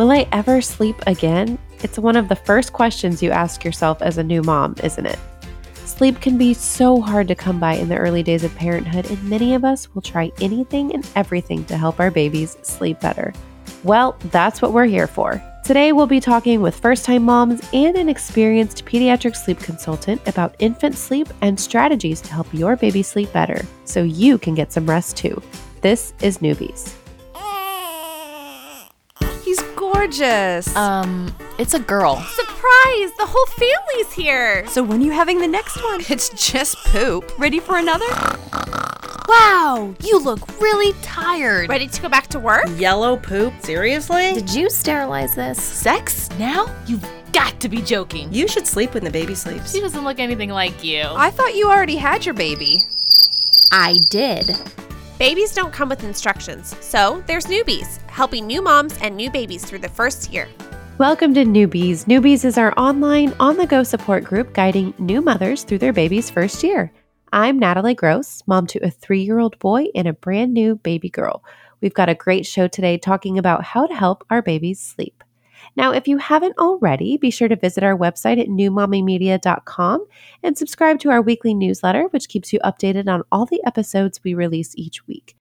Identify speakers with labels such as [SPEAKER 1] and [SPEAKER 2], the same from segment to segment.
[SPEAKER 1] Will I ever sleep again? It's one of the first questions you ask yourself as a new mom, isn't it? Sleep can be so hard to come by in the early days of parenthood, and many of us will try anything and everything to help our babies sleep better. Well, that's what we're here for. Today, we'll be talking with first time moms and an experienced pediatric sleep consultant about infant sleep and strategies to help your baby sleep better so you can get some rest too. This is Newbies.
[SPEAKER 2] He's gorgeous.
[SPEAKER 3] Um, it's a girl.
[SPEAKER 4] Surprise! The whole family's here.
[SPEAKER 2] so when are you having the next one?
[SPEAKER 4] It's just poop.
[SPEAKER 2] Ready for another?
[SPEAKER 3] Wow, you look really tired.
[SPEAKER 4] Ready to go back to work?
[SPEAKER 5] Yellow poop? Seriously?
[SPEAKER 3] Did you sterilize this?
[SPEAKER 4] Sex? Now? You've got to be joking.
[SPEAKER 5] You should sleep when the baby sleeps.
[SPEAKER 6] She doesn't look anything like you.
[SPEAKER 4] I thought you already had your baby.
[SPEAKER 3] I did.
[SPEAKER 4] Babies don't come with instructions, so there's Newbies, helping new moms and new babies through the first year.
[SPEAKER 1] Welcome to Newbies. Newbies is our online, on the go support group guiding new mothers through their baby's first year. I'm Natalie Gross, mom to a three year old boy and a brand new baby girl. We've got a great show today talking about how to help our babies sleep. Now, if you haven't already, be sure to visit our website at newmommymedia.com and subscribe to our weekly newsletter, which keeps you updated on all the episodes we release each week.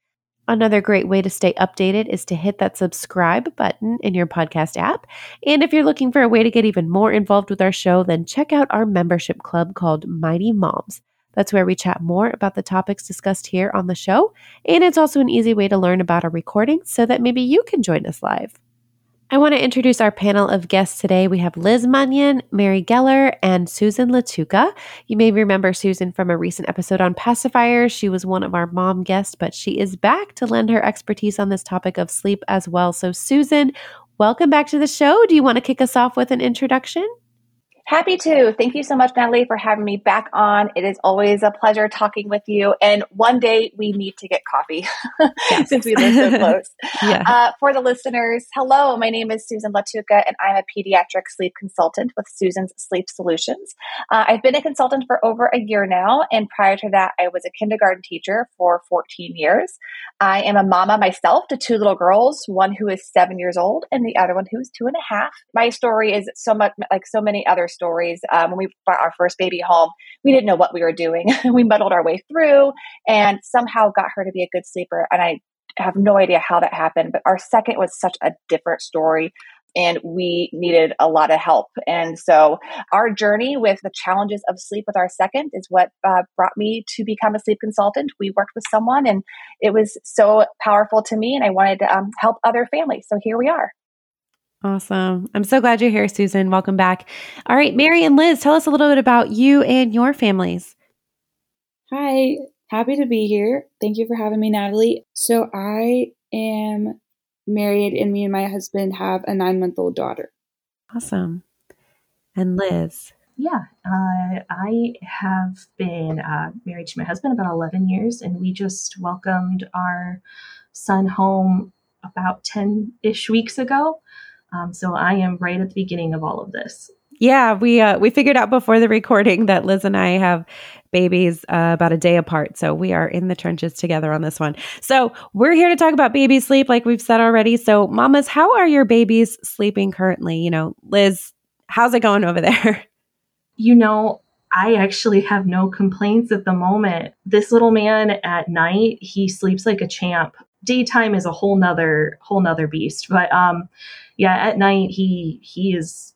[SPEAKER 1] Another great way to stay updated is to hit that subscribe button in your podcast app. And if you're looking for a way to get even more involved with our show, then check out our membership club called Mighty Moms. That's where we chat more about the topics discussed here on the show. And it's also an easy way to learn about our recordings so that maybe you can join us live. I want to introduce our panel of guests today. We have Liz Munyon, Mary Geller, and Susan Latuka. You may remember Susan from a recent episode on pacifiers. She was one of our mom guests, but she is back to lend her expertise on this topic of sleep as well. So, Susan, welcome back to the show. Do you want to kick us off with an introduction?
[SPEAKER 7] Happy to. Thank you so much, Natalie, for having me back on. It is always a pleasure talking with you. And one day we need to get coffee since we live so close.
[SPEAKER 1] Yeah.
[SPEAKER 7] Uh, for the listeners, hello, my name is Susan Latuka, and I'm a pediatric sleep consultant with Susan's Sleep Solutions. Uh, I've been a consultant for over a year now, and prior to that, I was a kindergarten teacher for 14 years. I am a mama myself to two little girls, one who is seven years old and the other one who is two and a half. My story is so much like so many other stories. Um, when we brought our first baby home, we didn't know what we were doing. we muddled our way through and somehow got her to be a good sleeper. And I have no idea how that happened, but our second was such a different story and we needed a lot of help. And so our journey with the challenges of sleep with our second is what uh, brought me to become a sleep consultant. We worked with someone and it was so powerful to me and I wanted to um, help other families. So here we are.
[SPEAKER 1] Awesome. I'm so glad you're here, Susan. Welcome back. All right, Mary and Liz, tell us a little bit about you and your families.
[SPEAKER 8] Hi, happy to be here. Thank you for having me, Natalie. So, I am married, and me and my husband have a nine month old daughter.
[SPEAKER 1] Awesome. And Liz.
[SPEAKER 9] Yeah, uh, I have been uh, married to my husband about 11 years, and we just welcomed our son home about 10 ish weeks ago. Um, so I am right at the beginning of all of this.
[SPEAKER 1] Yeah, we uh, we figured out before the recording that Liz and I have babies uh, about a day apart, so we are in the trenches together on this one. So we're here to talk about baby sleep, like we've said already. So, mamas, how are your babies sleeping currently? You know, Liz, how's it going over there?
[SPEAKER 9] You know, I actually have no complaints at the moment. This little man at night, he sleeps like a champ. Daytime is a whole nother whole nother beast, but um, yeah, at night he he is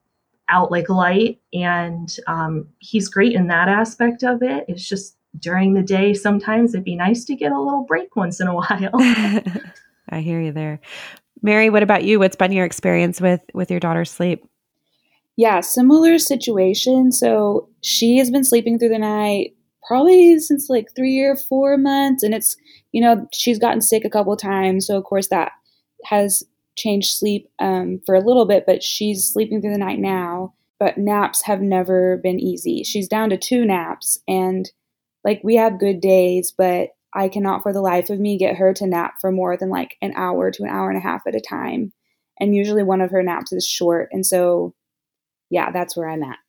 [SPEAKER 9] out like light and um, he's great in that aspect of it it's just during the day sometimes it'd be nice to get a little break once in a while
[SPEAKER 1] I hear you there. Mary, what about you? What's been your experience with with your daughter's sleep?
[SPEAKER 8] Yeah, similar situation. So she has been sleeping through the night probably since like three or four months. And it's, you know, she's gotten sick a couple times. So, of course, that has changed sleep um, for a little bit, but she's sleeping through the night now. But naps have never been easy. She's down to two naps. And like we have good days, but I cannot for the life of me get her to nap for more than like an hour to an hour and a half at a time. And usually one of her naps is short. And so, yeah, that's where I'm at.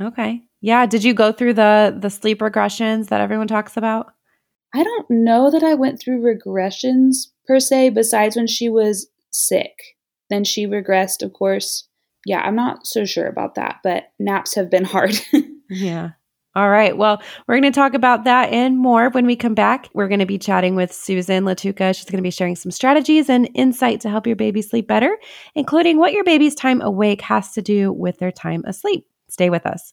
[SPEAKER 1] Okay. Yeah. Did you go through the the sleep regressions that everyone talks about?
[SPEAKER 8] I don't know that I went through regressions per se, besides when she was sick. Then she regressed, of course. Yeah, I'm not so sure about that, but naps have been hard.
[SPEAKER 1] yeah. All right. Well, we're going to talk about that and more when we come back. We're going to be chatting with Susan Latuka. She's going to be sharing some strategies and insight to help your baby sleep better, including what your baby's time awake has to do with their time asleep. Stay with us.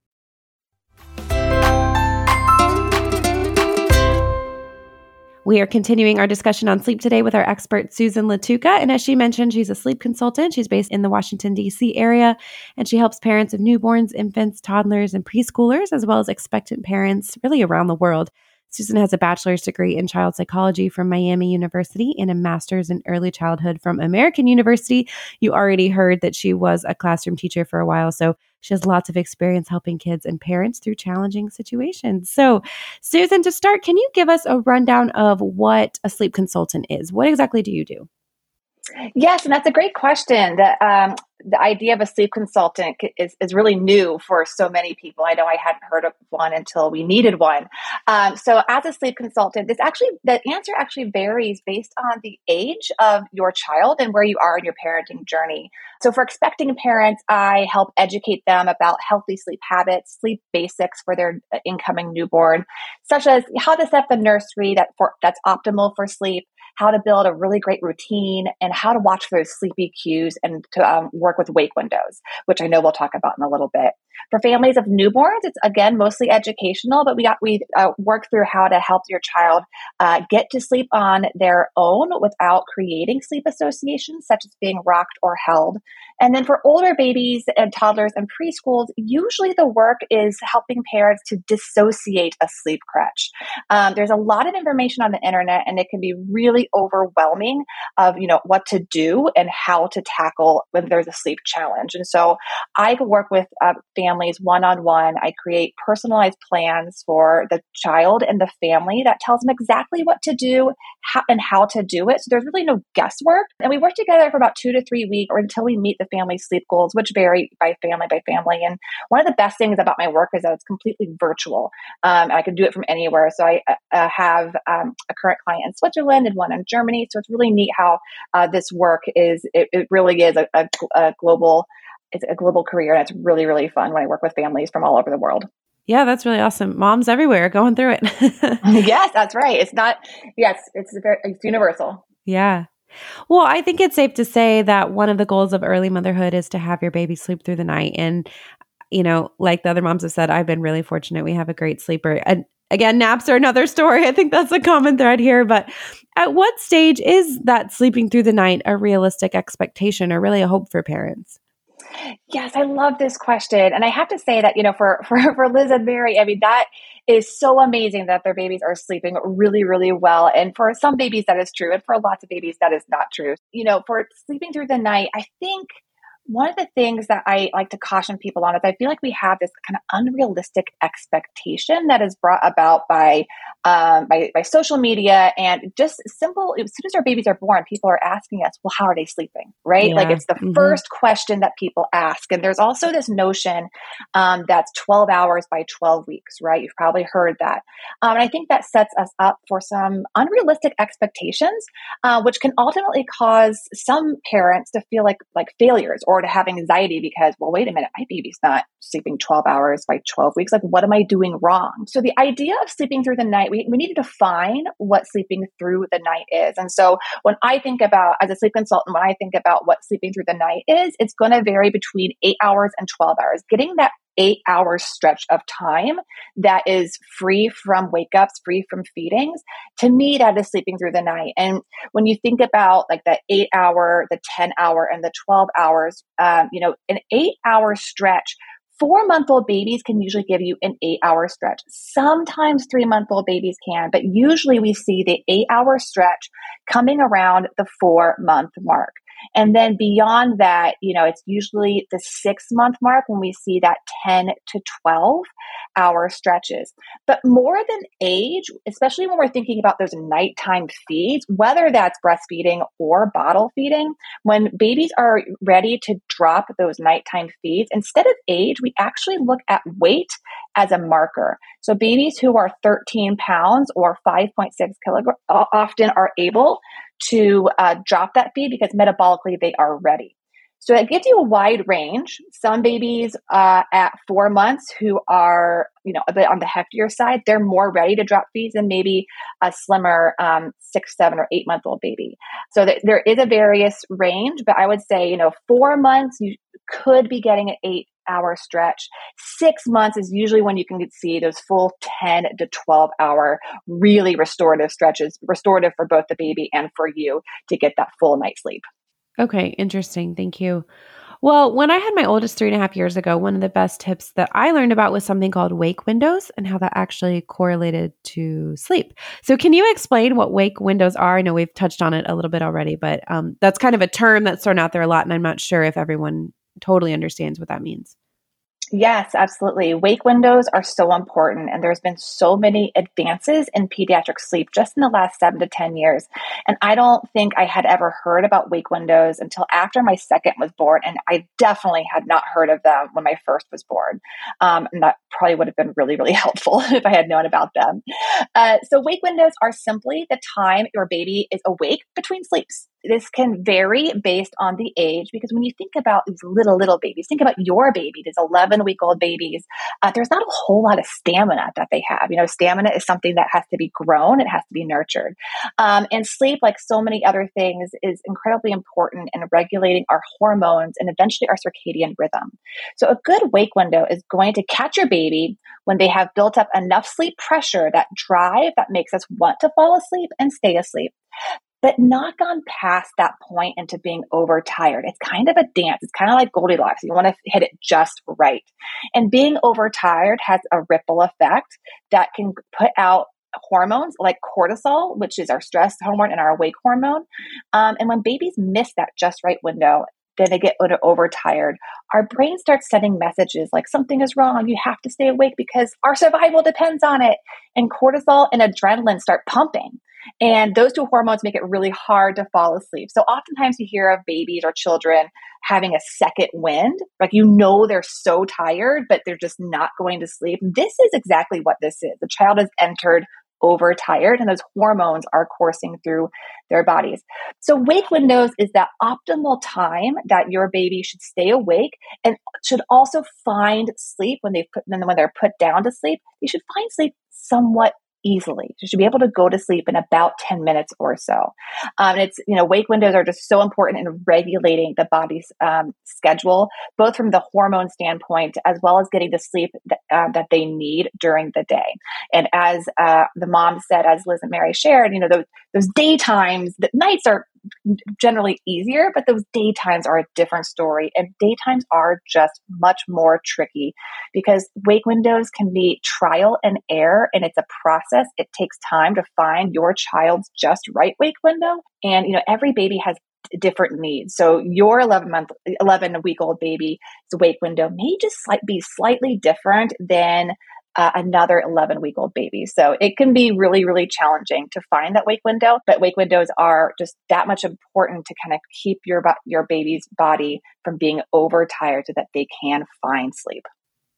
[SPEAKER 1] We are continuing our discussion on sleep today with our expert, Susan Latuka. And as she mentioned, she's a sleep consultant. She's based in the Washington, D.C. area, and she helps parents of newborns, infants, toddlers, and preschoolers, as well as expectant parents really around the world Susan has a bachelor's degree in child psychology from Miami University and a master's in early childhood from American University. You already heard that she was a classroom teacher for a while, so she has lots of experience helping kids and parents through challenging situations. So, Susan, to start, can you give us a rundown of what a sleep consultant is? What exactly do you do?
[SPEAKER 7] Yes, and that's a great question. The, um, the idea of a sleep consultant is, is really new for so many people. I know I hadn't heard of one until we needed one. Um, so, as a sleep consultant, this actually the answer actually varies based on the age of your child and where you are in your parenting journey. So, for expecting parents, I help educate them about healthy sleep habits, sleep basics for their incoming newborn, such as how to set the nursery that for, that's optimal for sleep how to build a really great routine, and how to watch for those sleepy cues and to um, work with wake windows, which I know we'll talk about in a little bit. For families of newborns, it's again mostly educational, but we got we uh, work through how to help your child uh, get to sleep on their own without creating sleep associations, such as being rocked or held. And then for older babies and toddlers and preschools, usually the work is helping parents to dissociate a sleep crutch. Um, there's a lot of information on the internet, and it can be really overwhelming of you know what to do and how to tackle when there's a sleep challenge. And so I work with uh, families one on one. I create personalized plans for the child and the family that tells them exactly what to do how, and how to do it. So there's really no guesswork. And we work together for about two to three weeks or until we meet the family sleep goals, which vary by family by family. And one of the best things about my work is that it's completely virtual. Um, and I can do it from anywhere. So I uh, have um, a current client in Switzerland and one in Germany. So it's really neat how uh, this work is, it, it really is a, a, a global it's a global career and it's really really fun when i work with families from all over the world.
[SPEAKER 1] Yeah that's really awesome. Moms everywhere going through it.
[SPEAKER 7] Yes that's right. It's not yes it's very, it's universal.
[SPEAKER 1] Yeah. Well i think it's safe to say that one of the goals of early motherhood is to have your baby sleep through the night. And you know like the other moms have said i've been really fortunate. We have a great sleeper. And again naps are another story i think that's a common thread here but at what stage is that sleeping through the night a realistic expectation or really a hope for parents
[SPEAKER 7] Yes, I love this question. And I have to say that, you know, for, for, for Liz and Mary, I mean, that is so amazing that their babies are sleeping really, really well. And for some babies, that is true. And for lots of babies, that is not true. You know, for sleeping through the night, I think one of the things that I like to caution people on is I feel like we have this kind of unrealistic expectation that is brought about by um, by, by social media and just simple. As soon as our babies are born, people are asking us, "Well, how are they sleeping?" Right? Yeah. Like it's the mm-hmm. first question that people ask. And there's also this notion um, that's 12 hours by 12 weeks. Right? You've probably heard that, um, and I think that sets us up for some unrealistic expectations, uh, which can ultimately cause some parents to feel like like failures or to have anxiety because, well, wait a minute, my baby's not sleeping 12 hours by 12 weeks. Like, what am I doing wrong? So, the idea of sleeping through the night, we, we need to define what sleeping through the night is. And so, when I think about, as a sleep consultant, when I think about what sleeping through the night is, it's going to vary between eight hours and 12 hours. Getting that eight hour stretch of time that is free from wake ups, free from feedings, to me, that is sleeping through the night. And when you think about like the eight hour, the 10 hour, and the 12 hours, um, you know, an eight hour stretch four month old babies can usually give you an eight hour stretch. Sometimes three month old babies can, but usually we see the eight hour stretch coming around the four month mark. And then beyond that, you know, it's usually the six month mark when we see that 10 to 12 hour stretches. But more than age, especially when we're thinking about those nighttime feeds, whether that's breastfeeding or bottle feeding, when babies are ready to drop those nighttime feeds, instead of age, we actually look at weight as a marker. So babies who are 13 pounds or 5.6 kilograms often are able to uh, drop that feed because metabolically they are ready. So it gives you a wide range. Some babies uh, at four months who are, you know, a bit on the heftier side, they're more ready to drop feeds than maybe a slimmer um, six, seven, or eight month old baby. So th- there is a various range, but I would say, you know, four months you could be getting an eight hour stretch. Six months is usually when you can see those full 10 to 12 hour, really restorative stretches, restorative for both the baby and for you to get that full night's sleep.
[SPEAKER 1] Okay, interesting. Thank you. Well, when I had my oldest three and a half years ago, one of the best tips that I learned about was something called wake windows and how that actually correlated to sleep. So, can you explain what wake windows are? I know we've touched on it a little bit already, but um, that's kind of a term that's thrown out there a lot, and I'm not sure if everyone totally understands what that means.
[SPEAKER 7] Yes, absolutely. Wake windows are so important, and there's been so many advances in pediatric sleep just in the last seven to 10 years. And I don't think I had ever heard about wake windows until after my second was born. And I definitely had not heard of them when my first was born. Um, and that probably would have been really, really helpful if I had known about them. Uh, so, wake windows are simply the time your baby is awake between sleeps this can vary based on the age because when you think about these little little babies think about your baby these 11 week old babies uh, there's not a whole lot of stamina that they have. You know stamina is something that has to be grown it has to be nurtured. Um, and sleep like so many other things is incredibly important in regulating our hormones and eventually our circadian rhythm. So a good wake window is going to catch your baby when they have built up enough sleep pressure that drive that makes us want to fall asleep and stay asleep but not gone past that point into being overtired. It's kind of a dance. It's kind of like Goldilocks. You want to hit it just right. And being overtired has a ripple effect that can put out hormones like cortisol, which is our stress hormone and our awake hormone. Um, and when babies miss that just right window, then they get overtired. Our brain starts sending messages like something is wrong. You have to stay awake because our survival depends on it. And cortisol and adrenaline start pumping. And those two hormones make it really hard to fall asleep. So oftentimes you hear of babies or children having a second wind, like you know they're so tired, but they're just not going to sleep. This is exactly what this is. The child has entered overtired and those hormones are coursing through their bodies. So wake windows is that optimal time that your baby should stay awake and should also find sleep when they put when they're put down to sleep. They should find sleep somewhat easily. You should be able to go to sleep in about 10 minutes or so. Um, it's, you know, wake windows are just so important in regulating the body's um, schedule, both from the hormone standpoint as well as getting the sleep that, uh, that they need during the day. And as uh, the mom said, as Liz and Mary shared, you know, those, those daytimes, the nights are generally easier, but those daytimes are a different story. And daytimes are just much more tricky because wake windows can be trial and error, and it's a process. It takes time to find your child's just right wake window. And, you know, every baby has different needs. So your 11 month, 11 week old baby's wake window may just be slightly different than uh, another 11 week old baby. So it can be really, really challenging to find that wake window, but wake windows are just that much important to kind of keep your, your baby's body from being overtired so that they can find sleep.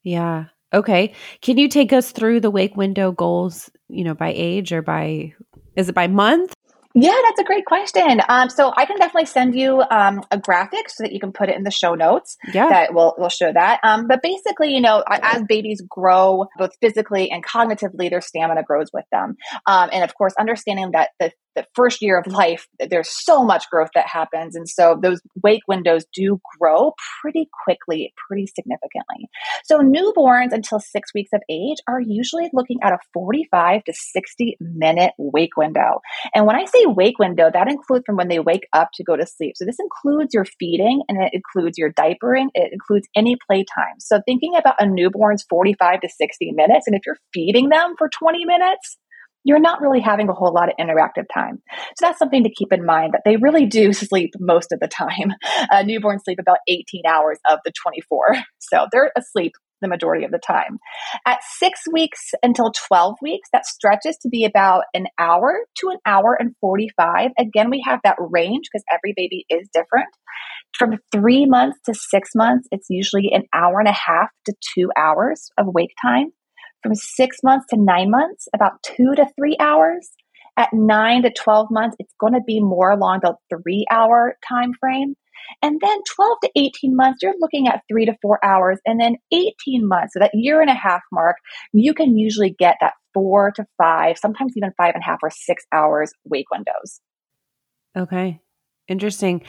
[SPEAKER 1] Yeah. Okay. Can you take us through the wake window goals, you know, by age or by, is it by month?
[SPEAKER 7] Yeah, that's a great question. Um, so I can definitely send you um, a graphic so that you can put it in the show notes.
[SPEAKER 1] Yeah,
[SPEAKER 7] that will will show that. Um, but basically, you know, as babies grow, both physically and cognitively, their stamina grows with them. Um, and of course, understanding that the the first year of life, there's so much growth that happens. And so those wake windows do grow pretty quickly, pretty significantly. So newborns until six weeks of age are usually looking at a 45 to 60 minute wake window. And when I say wake window, that includes from when they wake up to go to sleep. So this includes your feeding and it includes your diapering. It includes any playtime. So thinking about a newborn's 45 to 60 minutes, and if you're feeding them for 20 minutes, you're not really having a whole lot of interactive time. So that's something to keep in mind that they really do sleep most of the time. Uh, newborns sleep about 18 hours of the 24. So they're asleep the majority of the time. At six weeks until 12 weeks, that stretches to be about an hour to an hour and 45. Again, we have that range because every baby is different. From three months to six months, it's usually an hour and a half to two hours of wake time from six months to nine months, about two to three hours. At nine to 12 months, it's going to be more along the three hour time frame. And then 12 to 18 months, you're looking at three to four hours. And then 18 months, so that year and a half mark, you can usually get that four to five, sometimes even five and a half or six hours wake windows.
[SPEAKER 1] Okay. Interesting.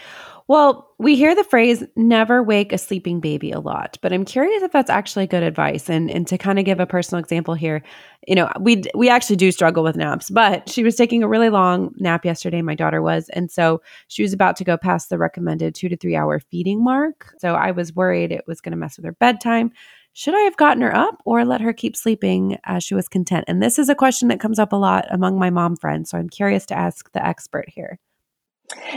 [SPEAKER 1] Well, we hear the phrase never wake a sleeping baby a lot, but I'm curious if that's actually good advice. And and to kind of give a personal example here, you know, we we actually do struggle with naps, but she was taking a really long nap yesterday, my daughter was, and so she was about to go past the recommended 2 to 3 hour feeding mark. So I was worried it was going to mess with her bedtime. Should I have gotten her up or let her keep sleeping as she was content? And this is a question that comes up a lot among my mom friends, so I'm curious to ask the expert here.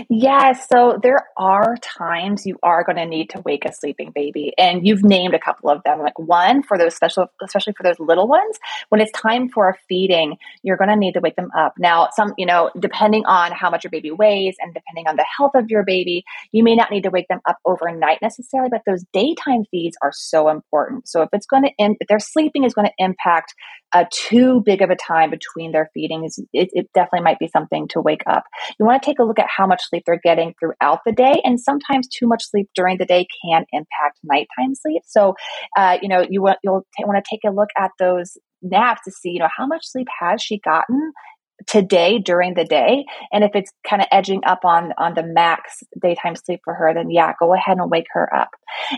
[SPEAKER 7] Yes. So there are times you are going to need to wake a sleeping baby. And you've named a couple of them. Like one for those special, especially for those little ones, when it's time for a feeding, you're going to need to wake them up. Now, some, you know, depending on how much your baby weighs and depending on the health of your baby, you may not need to wake them up overnight necessarily, but those daytime feeds are so important. So if it's going to, if their sleeping is going to impact uh, too big of a time between their feedings, it, it definitely might be something to wake up. You want to take a look at how much sleep they're getting throughout the day, and sometimes too much sleep during the day can impact nighttime sleep. So, uh, you know, you want you'll t- want to take a look at those naps to see, you know, how much sleep has she gotten today during the day. And if it's kind of edging up on on the max daytime sleep for her then yeah go ahead and wake her up.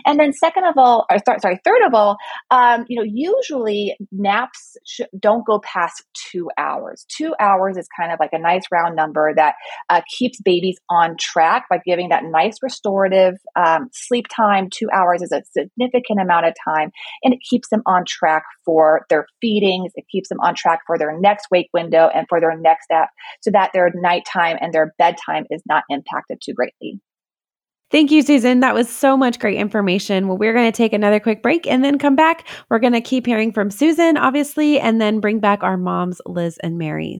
[SPEAKER 7] And then second of all or th- sorry third of all um, you know usually naps sh- don't go past two hours. Two hours is kind of like a nice round number that uh, keeps babies on track by giving that nice restorative um, sleep time. Two hours is a significant amount of time and it keeps them on track for their feedings. It keeps them on track for their next wake window and for their next step so that their nighttime and their bedtime is not impacted too greatly.
[SPEAKER 1] Thank you, Susan. That was so much great information. Well, we're going to take another quick break and then come back. We're going to keep hearing from Susan, obviously, and then bring back our moms, Liz and Mary.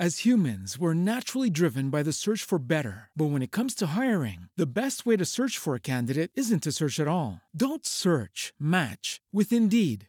[SPEAKER 6] As humans, we're naturally driven by the search for better. But when it comes to hiring, the best way to search for a candidate isn't to search at all. Don't search, match with Indeed.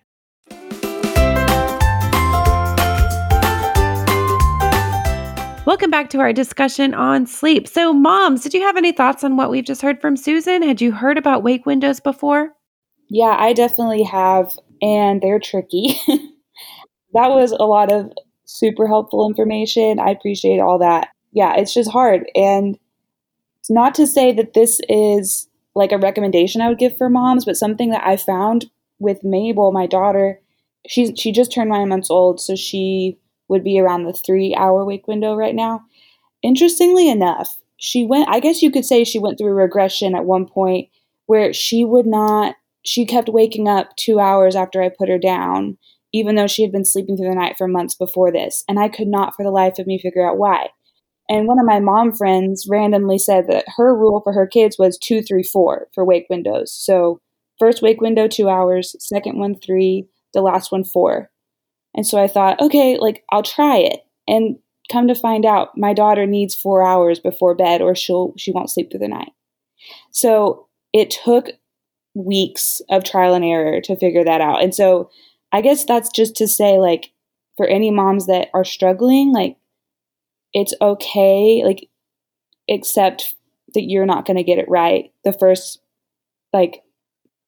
[SPEAKER 1] Welcome back to our discussion on sleep. So, moms, did you have any thoughts on what we've just heard from Susan? Had you heard about wake windows before?
[SPEAKER 8] Yeah, I definitely have, and they're tricky. that was a lot of super helpful information. I appreciate all that. Yeah, it's just hard. And it's not to say that this is like a recommendation I would give for moms, but something that I found with Mabel, my daughter, she's she just turned nine months old, so she would be around the three hour wake window right now. Interestingly enough, she went, I guess you could say she went through regression at one point where she would not, she kept waking up two hours after I put her down, even though she had been sleeping through the night for months before this. And I could not for the life of me figure out why. And one of my mom friends randomly said that her rule for her kids was two, three, four for wake windows. So first wake window, two hours, second one, three, the last one, four. And so I thought, okay, like I'll try it. And come to find out, my daughter needs four hours before bed or she'll she won't sleep through the night. So it took weeks of trial and error to figure that out. And so I guess that's just to say, like, for any moms that are struggling, like it's okay, like, except that you're not gonna get it right the first like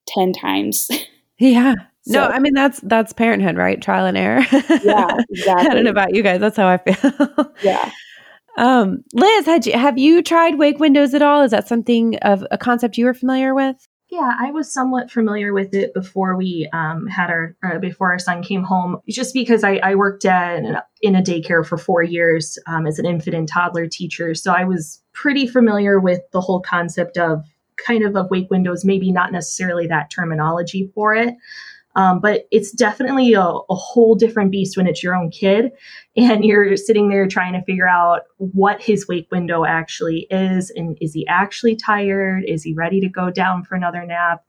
[SPEAKER 8] 10 times.
[SPEAKER 1] Yeah. So, no, I mean that's that's parenthood, right? Trial and error.
[SPEAKER 8] yeah, exactly.
[SPEAKER 1] I don't know about you guys. That's how I feel.
[SPEAKER 8] yeah.
[SPEAKER 1] Um, Liz, had you, have you tried wake windows at all? Is that something of a concept you were familiar with?
[SPEAKER 9] Yeah, I was somewhat familiar with it before we um, had our uh, before our son came home. Just because I, I worked at, in a daycare for four years um, as an infant and toddler teacher, so I was pretty familiar with the whole concept of kind of of wake windows. Maybe not necessarily that terminology for it, um, but it's definitely a, a, whole different beast when it's your own kid and you're sitting there trying to figure out what his wake window actually is. And is he actually tired? Is he ready to go down for another nap?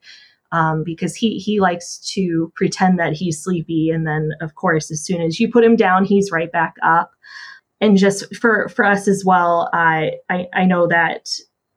[SPEAKER 9] Um, because he he likes to pretend that he's sleepy, and then of course, as soon as you put him down, he's right back up. And just for for us as well, I I, I know that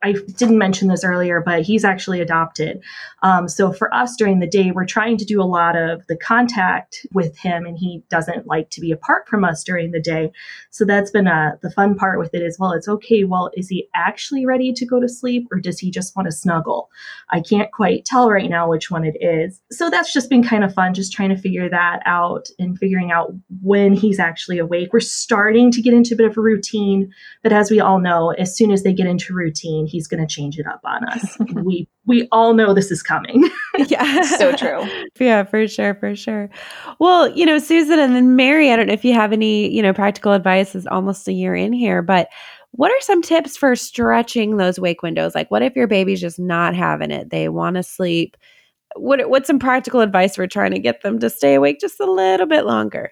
[SPEAKER 9] I didn't mention this earlier, but he's actually adopted. Um, so for us during the day, we're trying to do a lot of the contact with him, and he doesn't like to be apart from us during the day. So that's been uh, the fun part with it as well. It's okay. Well, is he actually ready to go to sleep, or does he just want to snuggle? I can't quite tell right now which one it is. So that's just been kind of fun, just trying to figure that out and figuring out when he's actually awake. We're starting to get into a bit of a routine, but as we all know, as soon as they get into routine, he's going to change it up on us. we we all know this is coming.
[SPEAKER 1] yeah,
[SPEAKER 7] so true.
[SPEAKER 1] Yeah, for sure, for sure. Well, you know, Susan and then Mary, I don't know if you have any, you know, practical advice. Is almost a year in here, but what are some tips for stretching those wake windows? Like, what if your baby's just not having it? They want to sleep. What what's some practical advice for trying to get them to stay awake just a little bit longer?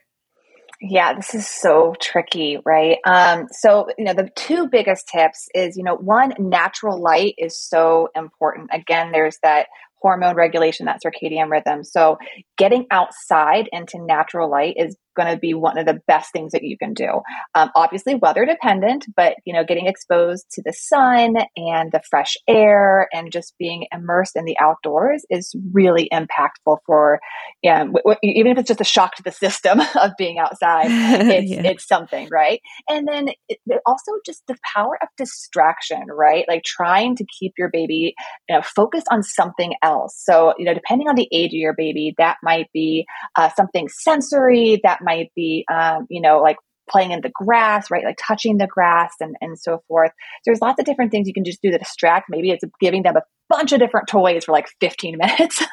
[SPEAKER 7] Yeah, this is so tricky, right? Um, so, you know, the two biggest tips is, you know, one, natural light is so important. Again, there's that hormone regulation, that circadian rhythm. So, getting outside into natural light is going to be one of the best things that you can do. Um, obviously, weather dependent, but you know, getting exposed to the sun and the fresh air and just being immersed in the outdoors is really impactful for, yeah, w- w- even if it's just a shock to the system of being outside, it's, yeah. it's something, right? And then it, also just the power of distraction, right? Like trying to keep your baby, you know, focused on something else. So, you know, depending on the age of your baby, that might be uh, something sensory, that might be, um, you know, like playing in the grass, right? Like touching the grass and, and so forth. There's lots of different things you can just do to distract. Maybe it's giving them a bunch of different toys for like 15 minutes,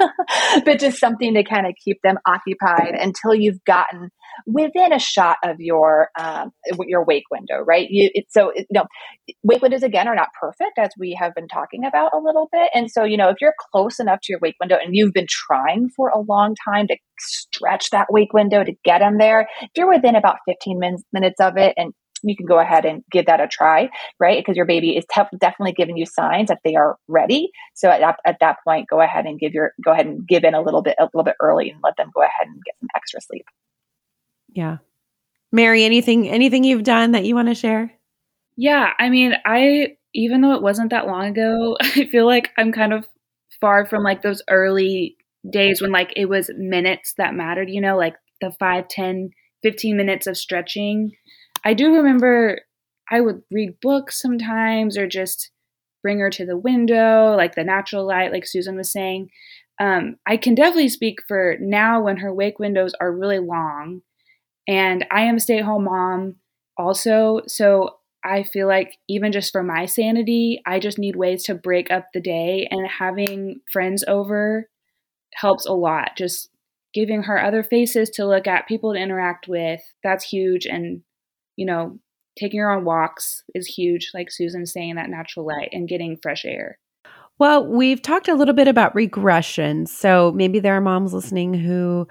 [SPEAKER 7] but just something to kind of keep them occupied until you've gotten within a shot of your um, your wake window, right? You, it, so you know, wake windows again are not perfect, as we have been talking about a little bit. And so you know, if you're close enough to your wake window and you've been trying for a long time to stretch that wake window to get them there, if you're within about 15 min- minutes of it and you can go ahead and give that a try, right? Because your baby is te- definitely giving you signs that they are ready. So at that, at that point, go ahead and give your go ahead and give in a little bit a little bit early and let them go ahead and get some extra sleep.
[SPEAKER 1] Yeah. Mary, anything anything you've done that you want to share?
[SPEAKER 8] Yeah, I mean, I even though it wasn't that long ago, I feel like I'm kind of far from like those early days when like it was minutes that mattered, you know, like the 5, 10, 15 minutes of stretching. I do remember I would read books sometimes or just bring her to the window, like the natural light, like Susan was saying. Um, I can definitely speak for now when her wake windows are really long and I am a stay at home mom also. So I feel like even just for my sanity, I just need ways to break up the day. And having friends over helps a lot. Just giving her other faces to look at, people to interact with, that's huge. And, you know, taking her on walks is huge, like Susan's saying, that natural light and getting fresh air.
[SPEAKER 1] Well, we've talked a little bit about regression. So maybe there are moms listening who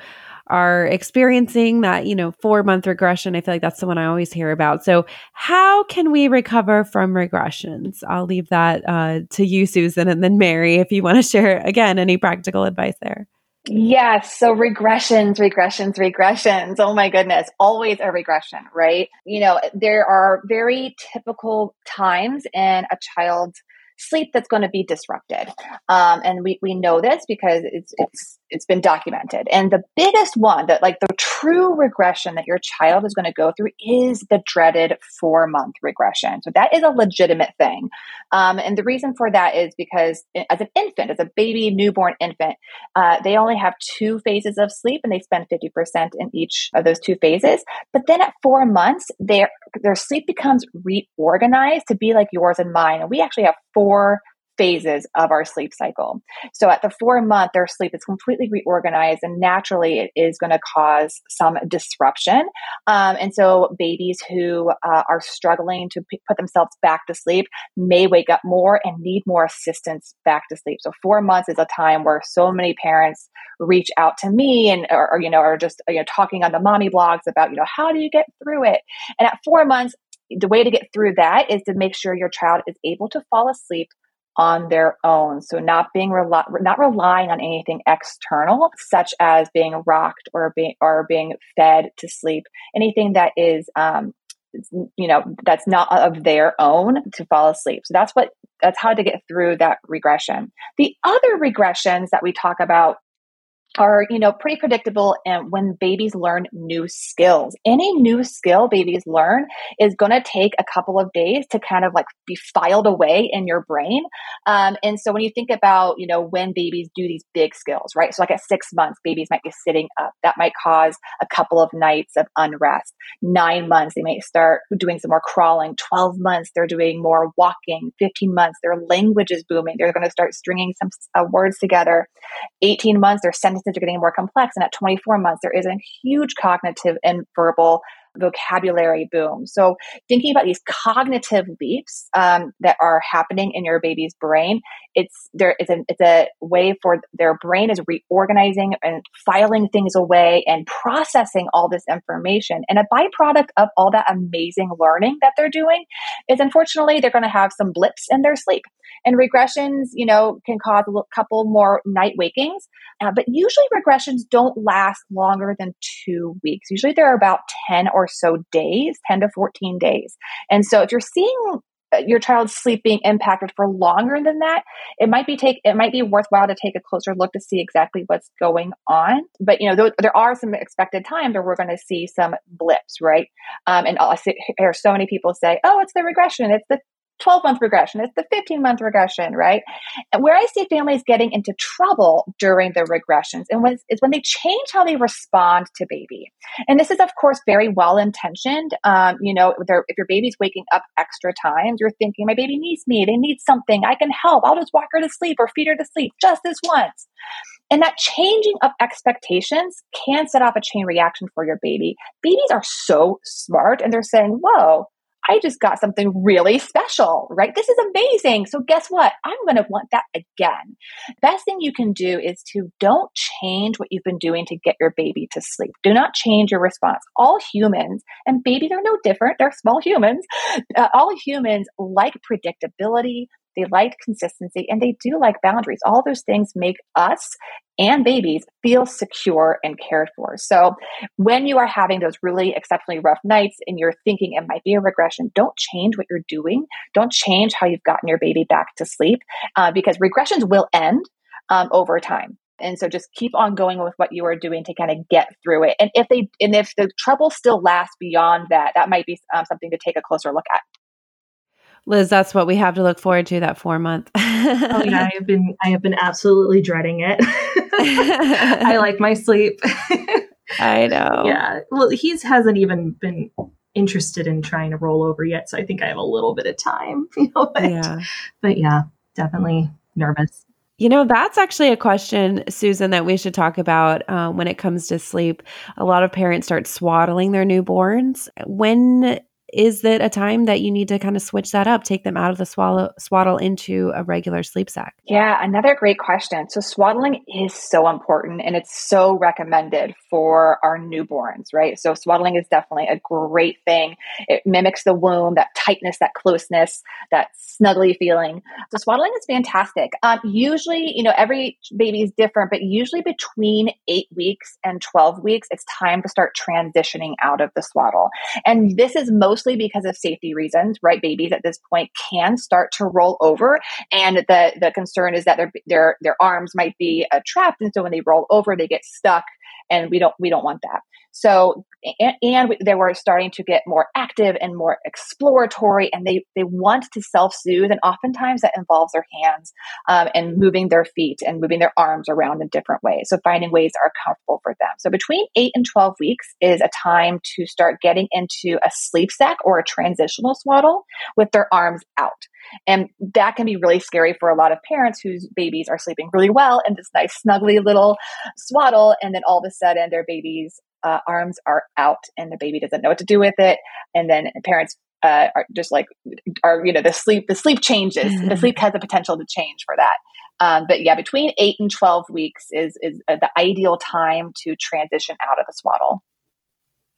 [SPEAKER 1] are experiencing that, you know, four month regression. I feel like that's the one I always hear about. So, how can we recover from regressions? I'll leave that uh, to you, Susan, and then Mary, if you want to share again any practical advice there.
[SPEAKER 7] Yes. So regressions, regressions, regressions. Oh my goodness. Always a regression, right? You know, there are very typical times in a child's sleep that's going to be disrupted. Um, and we, we know this because it's, it's it's been documented. And the biggest one that like the true regression that your child is going to go through is the dreaded four month regression. So that is a legitimate thing. Um, and the reason for that is because as an infant, as a baby newborn infant, uh, they only have two phases of sleep and they spend 50% in each of those two phases. But then at four months, their, their sleep becomes reorganized to be like yours and mine. And we actually have four phases of our sleep cycle. So at the four month, their sleep is completely reorganized and naturally it is going to cause some disruption. Um, and so babies who uh, are struggling to p- put themselves back to sleep may wake up more and need more assistance back to sleep. So four months is a time where so many parents reach out to me and, or, or you know, are just, you know, talking on the mommy blogs about, you know, how do you get through it? And at four months, the way to get through that is to make sure your child is able to fall asleep on their own. So not being rel- not relying on anything external, such as being rocked or being or being fed to sleep. Anything that is um, you know that's not of their own to fall asleep so that's what that's how to get through that regression the other regressions that we talk about are you know pretty predictable and when babies learn new skills. Any new skill babies learn is going to take a couple of days to kind of like be filed away in your brain. Um, and so when you think about you know when babies do these big skills right? So like at six months babies might be sitting up. That might cause a couple of nights of unrest. Nine months they might start doing some more crawling. 12 months they're doing more walking. 15 months their language is booming. They're going to start stringing some uh, words together. 18 months their sentences are getting more complex. And at 24 months, there is a huge cognitive and verbal vocabulary boom. So thinking about these cognitive leaps um, that are happening in your baby's brain, it's there. It's a it's a way for their brain is reorganizing and filing things away and processing all this information. And a byproduct of all that amazing learning that they're doing is unfortunately they're going to have some blips in their sleep. And regressions, you know, can cause a couple more night wakings, uh, but usually regressions don't last longer than two weeks. Usually they're about 10 or so days, 10 to 14 days. And so if you're seeing uh, your child's sleep being impacted for longer than that it might be take it might be worthwhile to take a closer look to see exactly what's going on but you know th- there are some expected times where we're going to see some blips right um, and i hear so many people say oh it's the regression it's the 12 month regression, it's the 15 month regression, right? And where I see families getting into trouble during the regressions and is when they change how they respond to baby. And this is, of course, very well intentioned. Um, you know, if your baby's waking up extra times, you're thinking, my baby needs me, they need something, I can help, I'll just walk her to sleep or feed her to sleep just this once. And that changing of expectations can set off a chain reaction for your baby. Babies are so smart and they're saying, whoa, I just got something really special, right? This is amazing. So guess what? I'm going to want that again. Best thing you can do is to don't change what you've been doing to get your baby to sleep. Do not change your response. All humans and babies are no different. They're small humans. Uh, all humans like predictability. They like consistency and they do like boundaries. All those things make us and babies feel secure and cared for. So when you are having those really exceptionally rough nights and you're thinking it might be a regression, don't change what you're doing. Don't change how you've gotten your baby back to sleep uh, because regressions will end um, over time. And so just keep on going with what you are doing to kind of get through it. And if they, and if the trouble still lasts beyond that, that might be um, something to take a closer look at.
[SPEAKER 1] Liz, that's what we have to look forward to that four month.
[SPEAKER 9] oh yeah, I have been I have been absolutely dreading it. I like my sleep.
[SPEAKER 1] I know.
[SPEAKER 9] Yeah. Well, he hasn't even been interested in trying to roll over yet, so I think I have a little bit of time. You know, but, yeah. But yeah, definitely nervous.
[SPEAKER 1] You know, that's actually a question, Susan, that we should talk about uh, when it comes to sleep. A lot of parents start swaddling their newborns. When is it a time that you need to kind of switch that up, take them out of the swallow, swaddle into a regular sleep sack?
[SPEAKER 7] Yeah, another great question. So, swaddling is so important and it's so recommended for our newborns, right? So, swaddling is definitely a great thing. It mimics the womb, that tightness, that closeness, that snuggly feeling. So, swaddling is fantastic. Um, usually, you know, every baby is different, but usually between eight weeks and 12 weeks, it's time to start transitioning out of the swaddle. And this is most mostly because of safety reasons, right? Babies at this point can start to roll over. And the, the concern is that their, their, their arms might be uh, trapped. And so when they roll over, they get stuck and we don't, we don't want that. So, and, and, they were starting to get more active and more exploratory, and they they want to self soothe, and oftentimes that involves their hands um, and moving their feet and moving their arms around in different ways. So, finding ways that are comfortable for them. So, between eight and twelve weeks is a time to start getting into a sleep sack or a transitional swaddle with their arms out. And that can be really scary for a lot of parents whose babies are sleeping really well in this nice, snuggly little swaddle. And then all of a sudden, their baby's uh, arms are out and the baby doesn't know what to do with it. And then parents uh, are just like, are, you know, the sleep, the sleep changes. the sleep has the potential to change for that. Um, but yeah, between eight and 12 weeks is, is uh, the ideal time to transition out of the swaddle.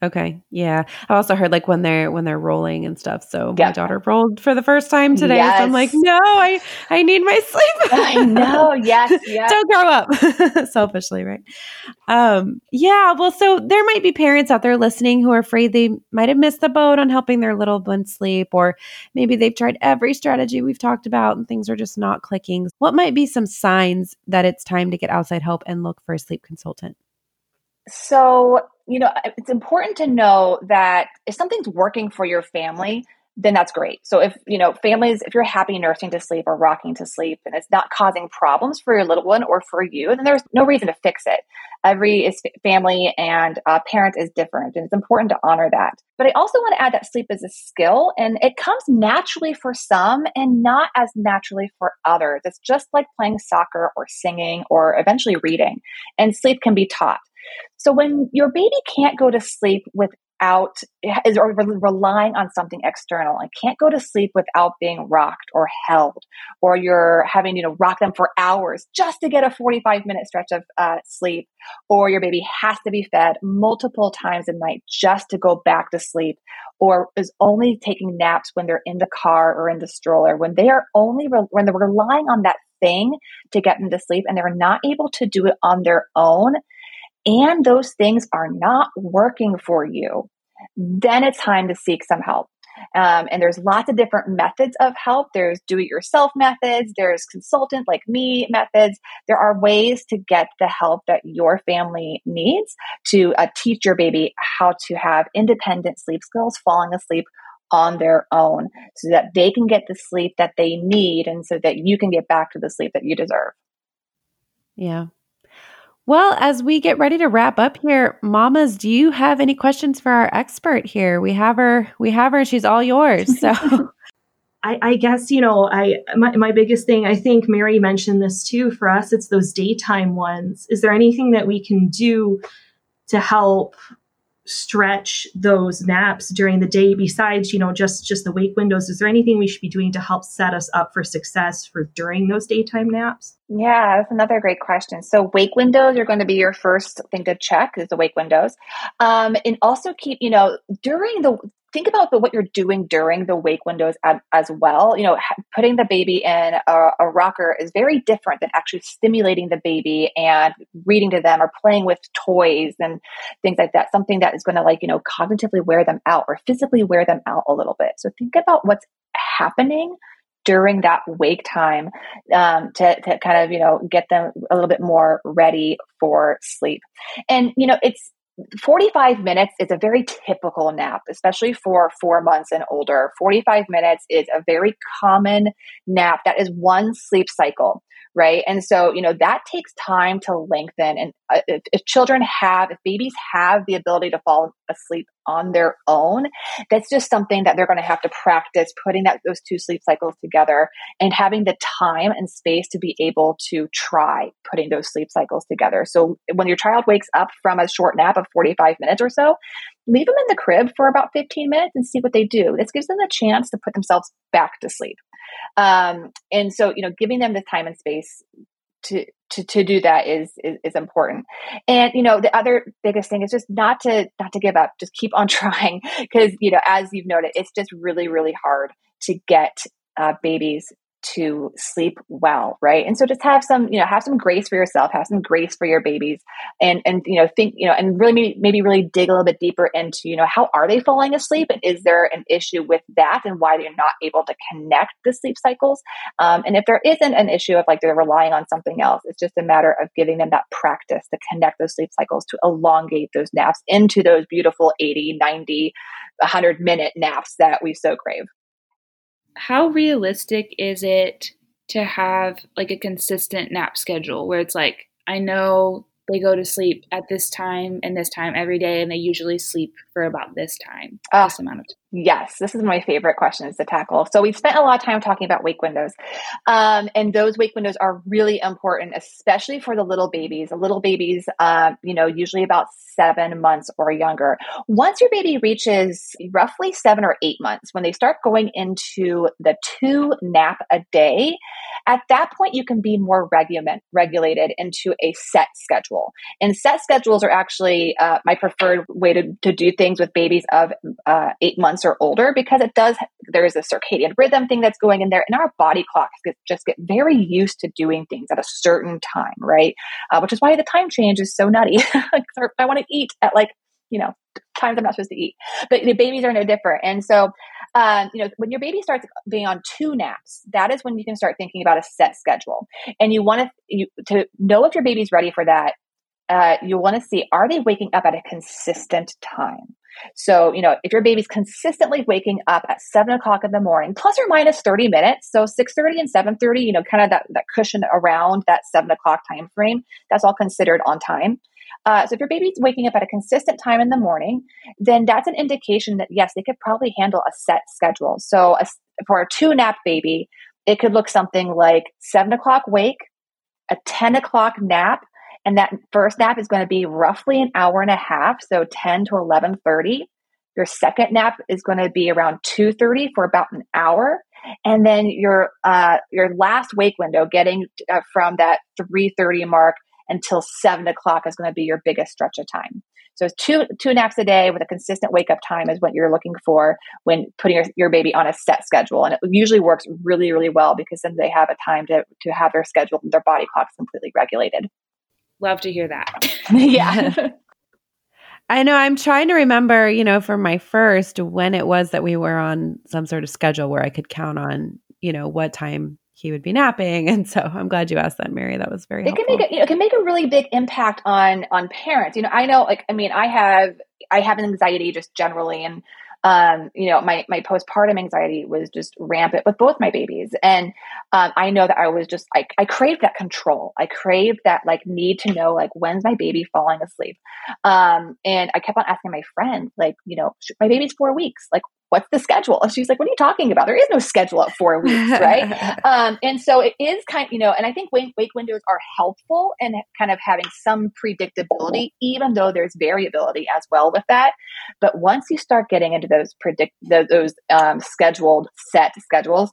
[SPEAKER 1] Okay. Yeah. I also heard like when they're when they're rolling and stuff. So yeah. my daughter rolled for the first time today. Yes. So I'm like, no, I I need my sleep.
[SPEAKER 7] I know. Yes.
[SPEAKER 1] Yes. Don't grow up. Selfishly, right? Um, yeah. Well, so there might be parents out there listening who are afraid they might have missed the boat on helping their little one sleep, or maybe they've tried every strategy we've talked about and things are just not clicking. What might be some signs that it's time to get outside help and look for a sleep consultant?
[SPEAKER 7] So you know, it's important to know that if something's working for your family, then that's great. So if, you know, families, if you're happy nursing to sleep or rocking to sleep and it's not causing problems for your little one or for you, then there's no reason to fix it. Every is family and uh, parent is different and it's important to honor that. But I also want to add that sleep is a skill and it comes naturally for some and not as naturally for others. It's just like playing soccer or singing or eventually reading and sleep can be taught. So when your baby can't go to sleep with without is or relying on something external. I can't go to sleep without being rocked or held, or you're having you know rock them for hours just to get a 45 minute stretch of uh, sleep, or your baby has to be fed multiple times a night just to go back to sleep, or is only taking naps when they're in the car or in the stroller. When they are only re- when they're relying on that thing to get them to sleep, and they're not able to do it on their own and those things are not working for you, then it's time to seek some help. Um, and there's lots of different methods of help. There's do it yourself methods, there's consultant like me methods. There are ways to get the help that your family needs to uh, teach your baby how to have independent sleep skills, falling asleep on their own so that they can get the sleep that they need and so that you can get back to the sleep that you deserve.
[SPEAKER 1] Yeah. Well, as we get ready to wrap up here, mamas, do you have any questions for our expert here? We have her, we have her, she's all yours. So
[SPEAKER 9] I, I, guess, you know, I my, my biggest thing, I think Mary mentioned this too. For us, it's those daytime ones. Is there anything that we can do to help stretch those naps during the day besides you know just just the wake windows. Is there anything we should be doing to help set us up for success for during those daytime naps?
[SPEAKER 7] Yeah that's another great question. So wake windows are going to be your first thing to check is the wake windows. Um, and also keep you know during the think about the, what you're doing during the wake windows as, as well. You know, putting the baby in a, a, rocker is very different than actually stimulating the baby and reading to them or playing with toys and things like that. Something that is going to like, you know, cognitively wear them out or physically wear them out a little bit. So think about what's happening during that wake time um, to, to kind of you know get them a little bit more ready for sleep and you know it's 45 minutes is a very typical nap, especially for four months and older. 45 minutes is a very common nap. That is one sleep cycle right? And so, you know, that takes time to lengthen. And uh, if, if, children have, if babies have the ability to fall asleep on their own, that's just something that they're going to have to practice putting that those two sleep cycles together and having the time and space to be able to try putting those sleep cycles together. So when your child wakes up from a short nap of 45 minutes or so, leave them in the crib for about 15 minutes and see what they do. This gives them a chance to put themselves back to sleep. Um, and so, you know, giving them the time and space to, to, to do that is, is, is important. And, you know, the other biggest thing is just not to, not to give up, just keep on trying. Cause, you know, as you've noted, it's just really, really hard to get uh, babies to sleep well, right? And so just have some, you know, have some grace for yourself, have some grace for your babies, and and you know, think, you know, and really maybe, maybe really dig a little bit deeper into, you know, how are they falling asleep, and is there an issue with that, and why they're not able to connect the sleep cycles? Um, and if there isn't an issue of like they're relying on something else, it's just a matter of giving them that practice to connect those sleep cycles to elongate those naps into those beautiful 80, 90, 100 minute naps that we so crave
[SPEAKER 8] how realistic is it to have like a consistent nap schedule where it's like I know they go to sleep at this time and this time every day and they usually sleep for about this time
[SPEAKER 7] uh, this amount of time. yes this is my favorite questions to tackle. So we've spent a lot of time talking about wake windows. Um, and those wake windows are really important especially for the little babies. The little babies uh, you know usually about seven months or younger. Once your baby reaches roughly seven or eight months when they start going into the two nap a day at that point you can be more regulate, regulated into a set schedule. And set schedules are actually uh, my preferred way to, to do things with babies of uh, eight months or older because it does there is a circadian rhythm thing that's going in there and our body clocks get, just get very used to doing things at a certain time right? Uh, which is why the time change is so nutty. I want to eat at like you know times i'm not supposed to eat. But the babies are no different. And so um, you know when your baby starts being on two naps that is when you can start thinking about a set schedule. And you want to you to know if your baby's ready for that uh, you want to see are they waking up at a consistent time so, you know, if your baby's consistently waking up at seven o'clock in the morning, plus or minus 30 minutes, so 6.30 and 7.30, you know, kind of that, that cushion around that seven o'clock time frame, that's all considered on time. Uh, so if your baby's waking up at a consistent time in the morning, then that's an indication that yes, they could probably handle a set schedule. So a, for a two nap baby, it could look something like seven o'clock wake, a 10 o'clock nap, and that first nap is going to be roughly an hour and a half, so 10 to 11:30. Your second nap is going to be around 2:30 for about an hour, and then your uh, your last wake window, getting uh, from that 3:30 mark until seven o'clock, is going to be your biggest stretch of time. So two two naps a day with a consistent wake up time is what you're looking for when putting your, your baby on a set schedule, and it usually works really really well because then they have a time to to have their schedule their body clocks completely regulated.
[SPEAKER 8] Love to hear that.
[SPEAKER 7] yeah.
[SPEAKER 1] I know I'm trying to remember, you know, for my first when it was that we were on some sort of schedule where I could count on, you know, what time he would be napping. And so I'm glad you asked that, Mary. That was very
[SPEAKER 7] it
[SPEAKER 1] helpful.
[SPEAKER 7] can make a, you know, it can make a really big impact on on parents. You know, I know like I mean, I have I have an anxiety just generally and um, you know, my my postpartum anxiety was just rampant with both my babies, and um, I know that I was just I, I craved that control. I craved that like need to know like when's my baby falling asleep, um, and I kept on asking my friend like you know my baby's four weeks? Like what's the schedule? And she's like, what are you talking about? There is no schedule at four weeks, right? um, and so it is kind of, you know, and I think wake, wake windows are helpful in kind of having some predictability, even though there's variability as well with that. But once you start getting into those predict those um, scheduled set schedules,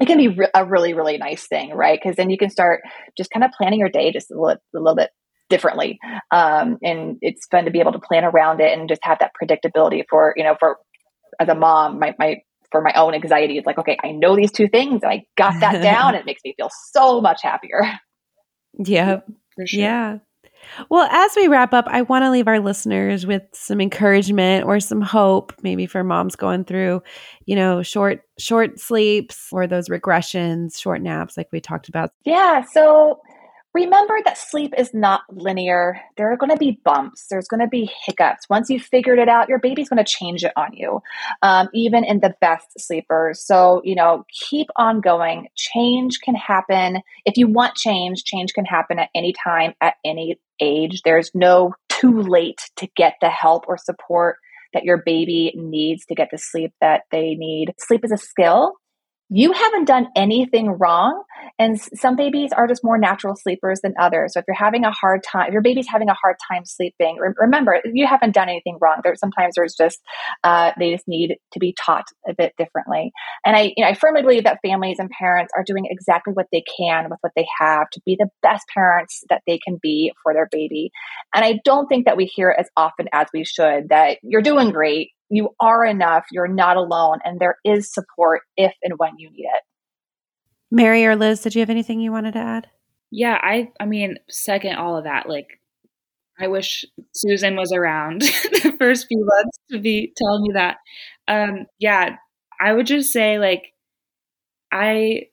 [SPEAKER 7] it can be re- a really really nice thing, right? Because then you can start just kind of planning your day just a little, a little bit differently um, and it's fun to be able to plan around it and just have that predictability for you know for as a mom, my, my for my own anxiety, it's like, okay, I know these two things and I got that down. It makes me feel so much happier.
[SPEAKER 1] Yeah. Sure. Yeah. Well, as we wrap up, I want to leave our listeners with some encouragement or some hope, maybe for moms going through, you know, short short sleeps or those regressions, short naps like we talked about.
[SPEAKER 7] Yeah, so remember that sleep is not linear. There are going to be bumps. There's going to be hiccups. Once you've figured it out, your baby's going to change it on you, um, even in the best sleepers. So, you know, keep on going. Change can happen. If you want change, change can happen at any time, at any age. There's no too late to get the help or support that your baby needs to get the sleep that they need. Sleep is a skill you haven't done anything wrong. And some babies are just more natural sleepers than others. So if you're having a hard time, if your baby's having a hard time sleeping, re- remember you haven't done anything wrong. There sometimes there's just uh, they just need to be taught a bit differently. And I, you know, I firmly believe that families and parents are doing exactly what they can with what they have to be the best parents that they can be for their baby. And I don't think that we hear as often as we should. That you're doing great you are enough, you're not alone, and there is support if and when you need it.
[SPEAKER 1] Mary or Liz, did you have anything you wanted to add?
[SPEAKER 8] Yeah, I I mean, second all of that. Like I wish Susan was around the first few months to be telling me that. Um, yeah, I would just say like I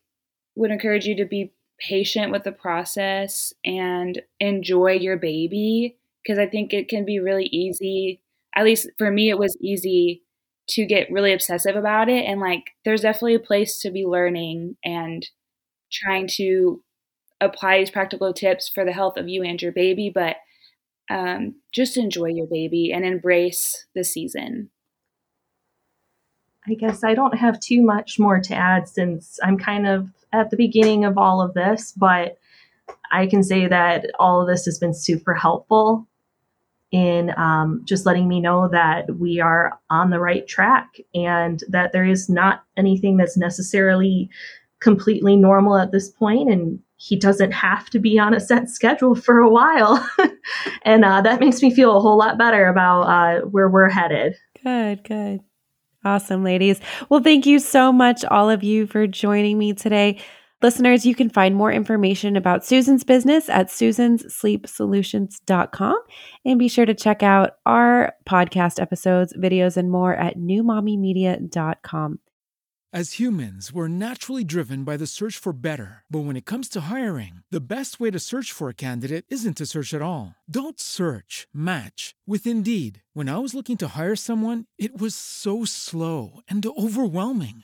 [SPEAKER 8] would encourage you to be patient with the process and enjoy your baby because I think it can be really easy at least for me, it was easy to get really obsessive about it. And like, there's definitely a place to be learning and trying to apply these practical tips for the health of you and your baby. But um, just enjoy your baby and embrace the season.
[SPEAKER 9] I guess I don't have too much more to add since I'm kind of at the beginning of all of this, but I can say that all of this has been super helpful in um, just letting me know that we are on the right track and that there is not anything that's necessarily completely normal at this point and he doesn't have to be on a set schedule for a while. And uh, that makes me feel a whole lot better about uh, where we're headed.
[SPEAKER 1] Good good. Awesome ladies. Well thank you so much all of you for joining me today Listeners, you can find more information about Susan's business at susansleepsolutions.com and be sure to check out our podcast episodes, videos, and more at newmommymedia.com.
[SPEAKER 6] As humans, we're naturally driven by the search for better. But when it comes to hiring, the best way to search for a candidate isn't to search at all. Don't search, match with Indeed. When I was looking to hire someone, it was so slow and overwhelming.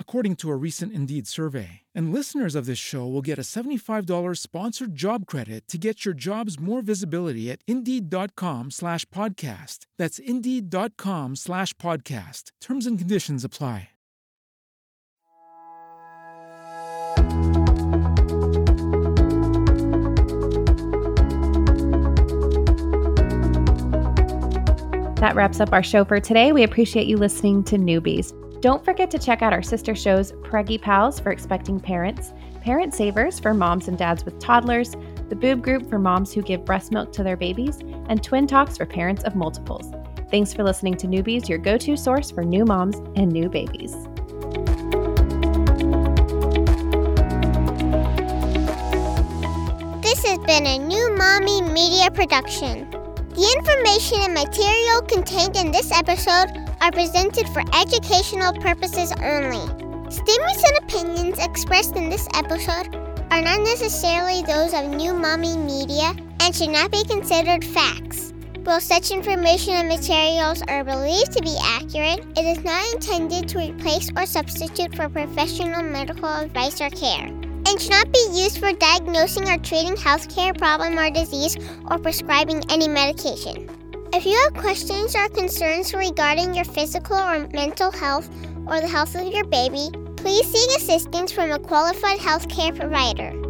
[SPEAKER 6] according to a recent Indeed survey. And listeners of this show will get a $75 sponsored job credit to get your jobs more visibility at Indeed.com slash podcast. That's Indeed.com slash podcast. Terms and conditions apply.
[SPEAKER 1] That wraps up our show for today. We appreciate you listening to Newbies. Don't forget to check out our sister shows Preggy Pals for expecting parents, Parent Savers for moms and dads with toddlers, the Boob Group for moms who give breast milk to their babies, and Twin Talks for parents of multiples. Thanks for listening to Newbies, your go to source for new moms and new babies.
[SPEAKER 10] This has been a new Mommy Media production. The information and material contained in this episode are presented for educational purposes only. Statements and opinions expressed in this episode are not necessarily those of New Mommy Media and should not be considered facts. While such information and materials are believed to be accurate, it is not intended to replace or substitute for professional medical advice or care, and should not be used for diagnosing or treating healthcare problem or disease or prescribing any medication. If you have questions or concerns regarding your physical or mental health or the health of your baby, please seek assistance from a qualified healthcare provider.